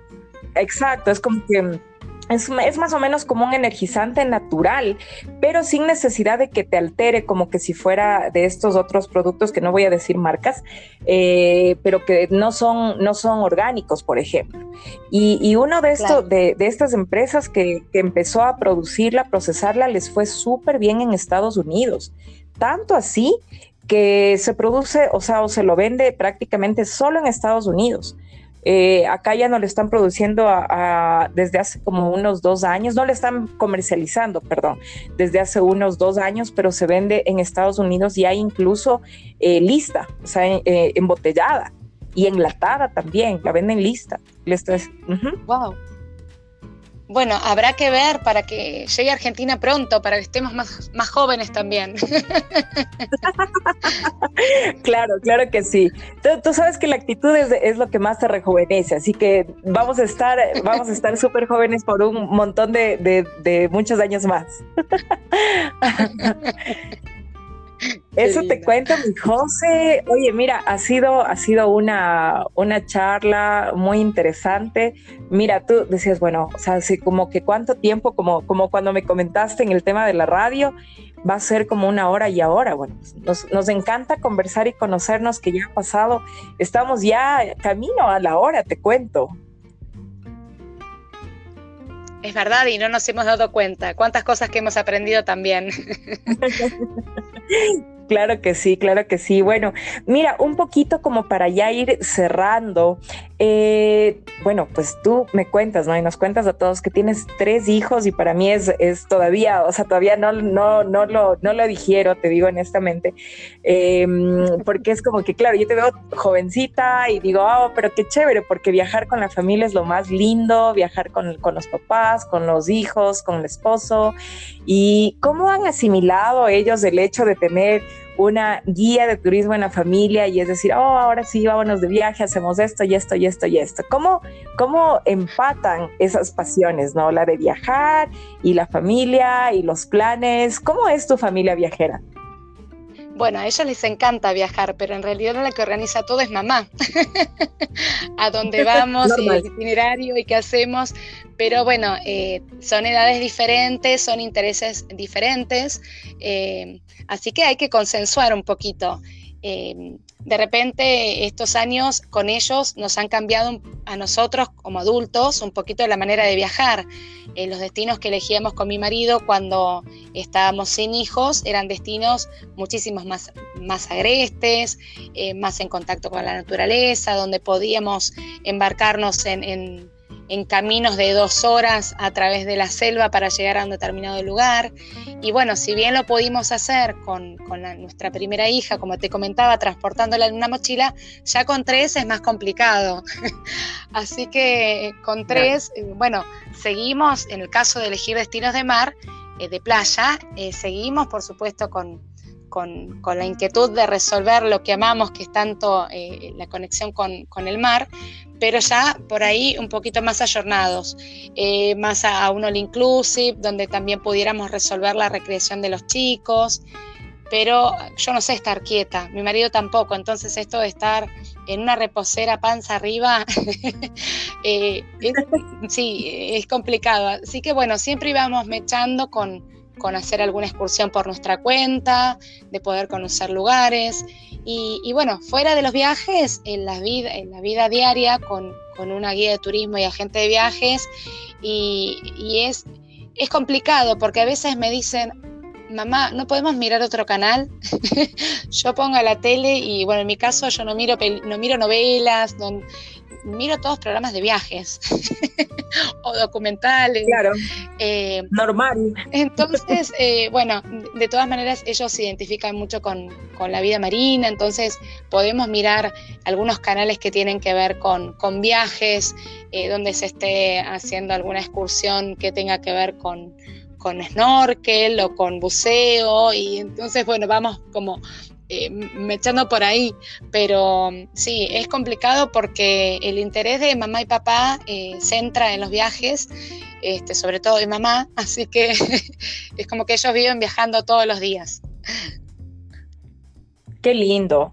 exacto, es como que es, más o menos como un energizante natural, pero sin necesidad de que te altere como que si fuera de estos otros productos que no voy a decir marcas, eh, pero que no son, no son orgánicos, por ejemplo. Y, uno de, estos, de, estas empresas que, que empezó a producirla, procesarla, les fue súper bien en Estados Unidos. Tanto así que se produce, o sea, o se lo vende prácticamente solo en Estados Unidos. Eh, acá ya no le están produciendo desde hace como unos dos años, no le están comercializando, perdón, desde hace unos dos años, pero se vende en Estados Unidos ya incluso eh, lista, o sea, eh, embotellada y enlatada también, la venden lista. Wow. Bueno, habrá que ver para que llegue a Argentina pronto, para que estemos más, más jóvenes también. claro, claro que sí. Tú, sabes que la actitud es, lo que más te rejuvenece, así que vamos a estar, vamos a estar súper jóvenes por un montón de, de muchos años más. Eso te cuento, mi José. Oye, mira, ha sido, ha sido una, una charla muy interesante. Mira, tú decías, bueno, o sea, así como que cuánto tiempo, como, como cuando me comentaste en el tema de la radio, va a ser como una hora y ahora. Bueno, nos, nos encanta conversar y conocernos que ya ha pasado. Estamos ya camino a la hora, te cuento. Es verdad y no nos hemos dado cuenta. Cuántas cosas que hemos aprendido también. Claro que sí, claro que sí. Bueno, mira, un poquito como para ya ir cerrando, eh, bueno, pues tú me cuentas, ¿no? Y nos cuentas a todos que tienes tres hijos y para mí es, es todavía, o sea, todavía no, no, no, lo, no lo digiero, te digo honestamente, em, porque es como que, claro, yo te veo jovencita y digo, oh, pero qué chévere, porque viajar con la familia es lo más lindo, viajar con, con los papás, con los hijos, con el esposo. ¿Y cómo han asimilado ellos el hecho de tener una guía de turismo en la familia y es decir, oh, ahora sí, vámonos de viaje, hacemos esto y esto y esto y esto. ¿Cómo, cómo empatan esas pasiones, no? La de viajar y la familia y los planes. ¿Cómo es tu familia viajera? Bueno, a ellos les encanta viajar, pero en realidad la que organiza todo es mamá. a dónde vamos, y el itinerario y qué hacemos. Pero bueno, eh, son edades diferentes, son intereses diferentes. Eh, Así que hay que consensuar un poquito. Eh, de repente estos años con ellos nos han cambiado a nosotros como adultos un poquito la manera de viajar. Eh, los destinos que elegíamos con mi marido cuando estábamos sin hijos eran destinos muchísimos más, más agrestes, eh, más en contacto con la naturaleza, donde podíamos embarcarnos en en caminos de dos horas a través de la selva para llegar a un determinado lugar. Y bueno, si bien lo pudimos hacer con, nuestra primera hija, como te comentaba, transportándola en una mochila, ya con tres es más complicado. Así que con tres, eh, bueno, seguimos, en el caso de elegir destinos de mar, eh, de playa, eh, seguimos por supuesto con, con, la inquietud de resolver lo que amamos, que es tanto eh, la conexión con, el mar, pero ya por ahí un poquito más ayornados, eh, más a, un all inclusive, donde también pudiéramos resolver la recreación de los chicos. Pero yo no sé estar quieta, mi marido tampoco, entonces esto de estar en una reposera panza arriba, eh, sí, es complicado. Así que bueno, siempre íbamos mechando con, con hacer alguna excursión por nuestra cuenta, de poder conocer lugares. Y, bueno, fuera de los viajes, en la vida, en la vida diaria con, una guía de turismo y agente de viajes, y, es, es complicado porque a veces me dicen, mamá, ¿no podemos mirar otro canal? yo pongo la tele y bueno, en mi caso yo no miro, no miro novelas, no, miro todos programas de viajes o documentales. Claro. Eh, Normal. Entonces, eh, bueno, de todas maneras ellos se identifican mucho con, la vida marina, entonces podemos mirar algunos canales que tienen que ver con, viajes, eh, donde se esté haciendo alguna excursión que tenga que ver con con snorkel o con buceo y entonces bueno vamos como eh, me echando por ahí, pero sí, es complicado porque el interés de mamá y papá eh, centra en los viajes, este, sobre todo de mamá, así que es como que ellos viven viajando todos los días. Qué lindo.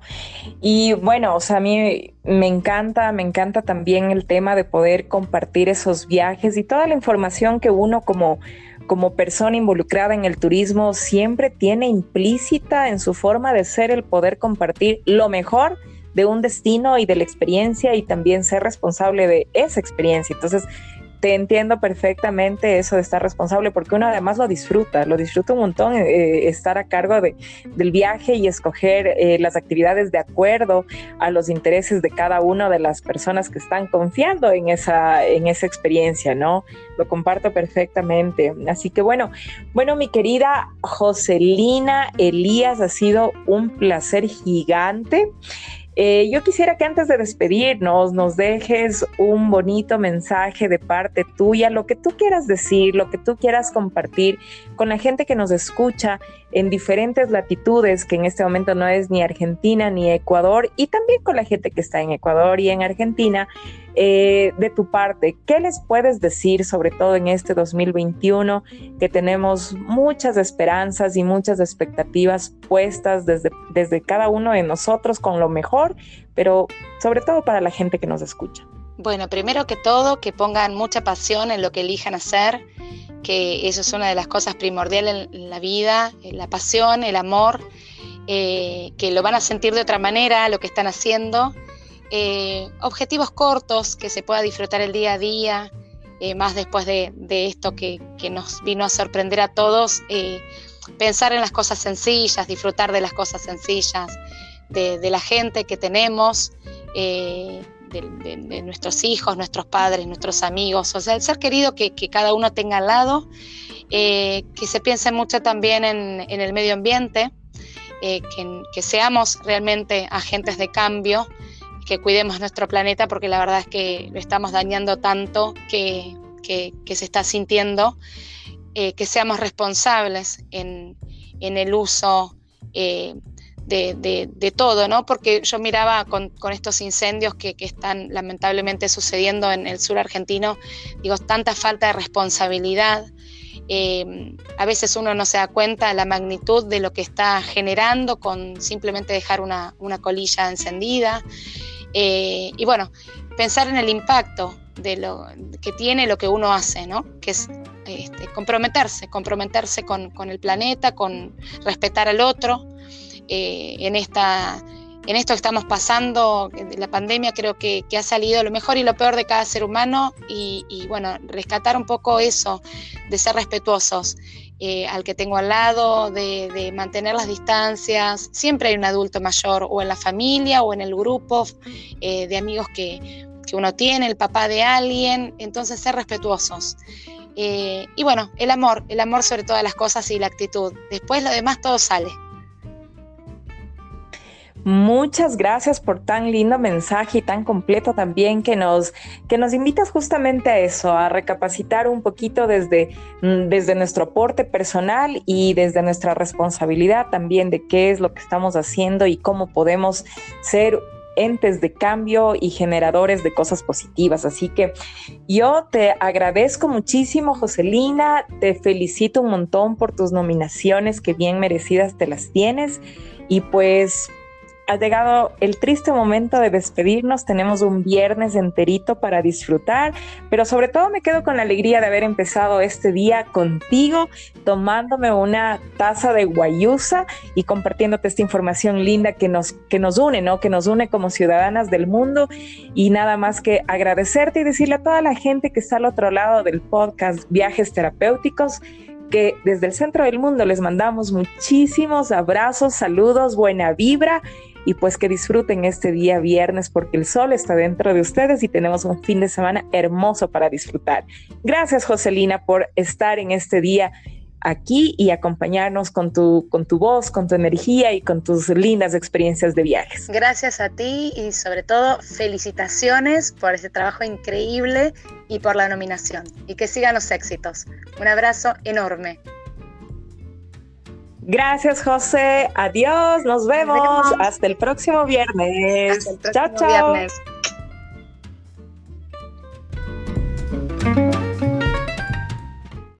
Y bueno, o sea, a mí me encanta, me encanta también el tema de poder compartir esos viajes y toda la información que uno como como persona involucrada en el turismo siempre tiene implícita en su forma de ser el poder compartir lo mejor de un destino y de la experiencia y también ser responsable de esa experiencia. Entonces, te entiendo perfectamente eso de estar responsable, porque uno además lo disfruta, lo disfruta un montón eh, estar a cargo de, del viaje y escoger eh, las actividades de acuerdo a los intereses de cada una de las personas que están confiando en esa, en esa experiencia, ¿no? Lo comparto perfectamente. Así que bueno, bueno, mi querida Joselina Elías, ha sido un placer gigante. Eh, yo quisiera que antes de despedirnos nos dejes un bonito mensaje de parte tuya, lo que tú quieras decir, lo que tú quieras compartir con la gente que nos escucha en diferentes latitudes, que en este momento no es ni Argentina ni Ecuador, y también con la gente que está en Ecuador y en Argentina. Eh, de tu parte, ¿qué les puedes decir, sobre todo en este 2021, que tenemos muchas esperanzas y muchas expectativas puestas desde, desde cada uno de nosotros con lo mejor, pero sobre todo para la gente que nos escucha? Bueno, primero que todo, que pongan mucha pasión en lo que elijan hacer, que eso es una de las cosas primordiales en la vida, la pasión, el amor, eh, que lo van a sentir de otra manera, lo que están haciendo eh, objetivos cortos que se pueda disfrutar el día a día, eh, más después de, esto que, nos vino a sorprender a todos, eh, pensar en las cosas sencillas, disfrutar de las cosas sencillas, de, la gente que tenemos, de, nuestros hijos, nuestros padres, nuestros amigos, o sea, el ser querido que, cada uno tenga al lado, que se piense mucho también en, el medio ambiente, que seamos realmente agentes de cambio que cuidemos nuestro planeta porque la verdad es que lo estamos dañando tanto que, se está sintiendo, eh, que seamos responsables en, el uso eh, de, todo, ¿no? Porque yo miraba con, estos incendios que, están lamentablemente sucediendo en el sur argentino, digo, tanta falta de responsabilidad. Eh, a veces uno no se da cuenta de la magnitud de lo que está generando con simplemente dejar una, una colilla encendida. Eh, y bueno, pensar en el impacto de lo que tiene lo que uno hace, ¿no? Que es este, comprometerse, comprometerse con, el planeta, con respetar al otro. Eh, en, esta, en esto estamos pasando, la pandemia creo que, ha salido lo mejor y lo peor de cada ser humano y, y bueno, rescatar un poco eso, de ser respetuosos. Eh, al que tengo al lado, de, mantener las distancias. Siempre hay un adulto mayor o en la familia o en el grupo eh, de amigos que, uno tiene, el papá de alguien, entonces ser respetuosos. Eh, y bueno, el amor, el amor sobre todas las cosas y la actitud. Después lo demás todo sale. Muchas gracias por tan lindo mensaje y tan completo también que nos, que nos invitas justamente a eso, a recapacitar un poquito desde, mm, desde nuestro aporte personal y desde nuestra responsabilidad también de qué es lo que estamos haciendo y cómo podemos ser entes de cambio y generadores de cosas positivas. Así que yo te agradezco muchísimo, Joselina, te felicito un montón por tus nominaciones que bien merecidas te las tienes y pues ha llegado el triste momento de despedirnos. Tenemos un viernes enterito para disfrutar, pero sobre todo me quedo con la alegría de haber empezado este día contigo, tomándome una taza de guayusa y compartiéndote esta información linda que nos, que nos une, ¿no? Que nos une como ciudadanas del mundo. Y nada más que agradecerte y decirle a toda la gente que está al otro lado del podcast Viajes Terapéuticos que desde el centro del mundo les mandamos muchísimos abrazos, saludos, buena vibra y pues que disfruten este día viernes porque el sol está dentro de ustedes y tenemos un fin de semana hermoso para disfrutar. Gracias Joselina por estar en este día aquí y acompañarnos con tu, con tu voz, con tu energía y con tus lindas experiencias de viajes. Gracias a ti y sobre todo felicitaciones por ese trabajo increíble y por la nominación. Y que sigan los éxitos. Un abrazo enorme. Gracias, José. Adiós. Nos vemos. Hasta el próximo viernes. chao, chao.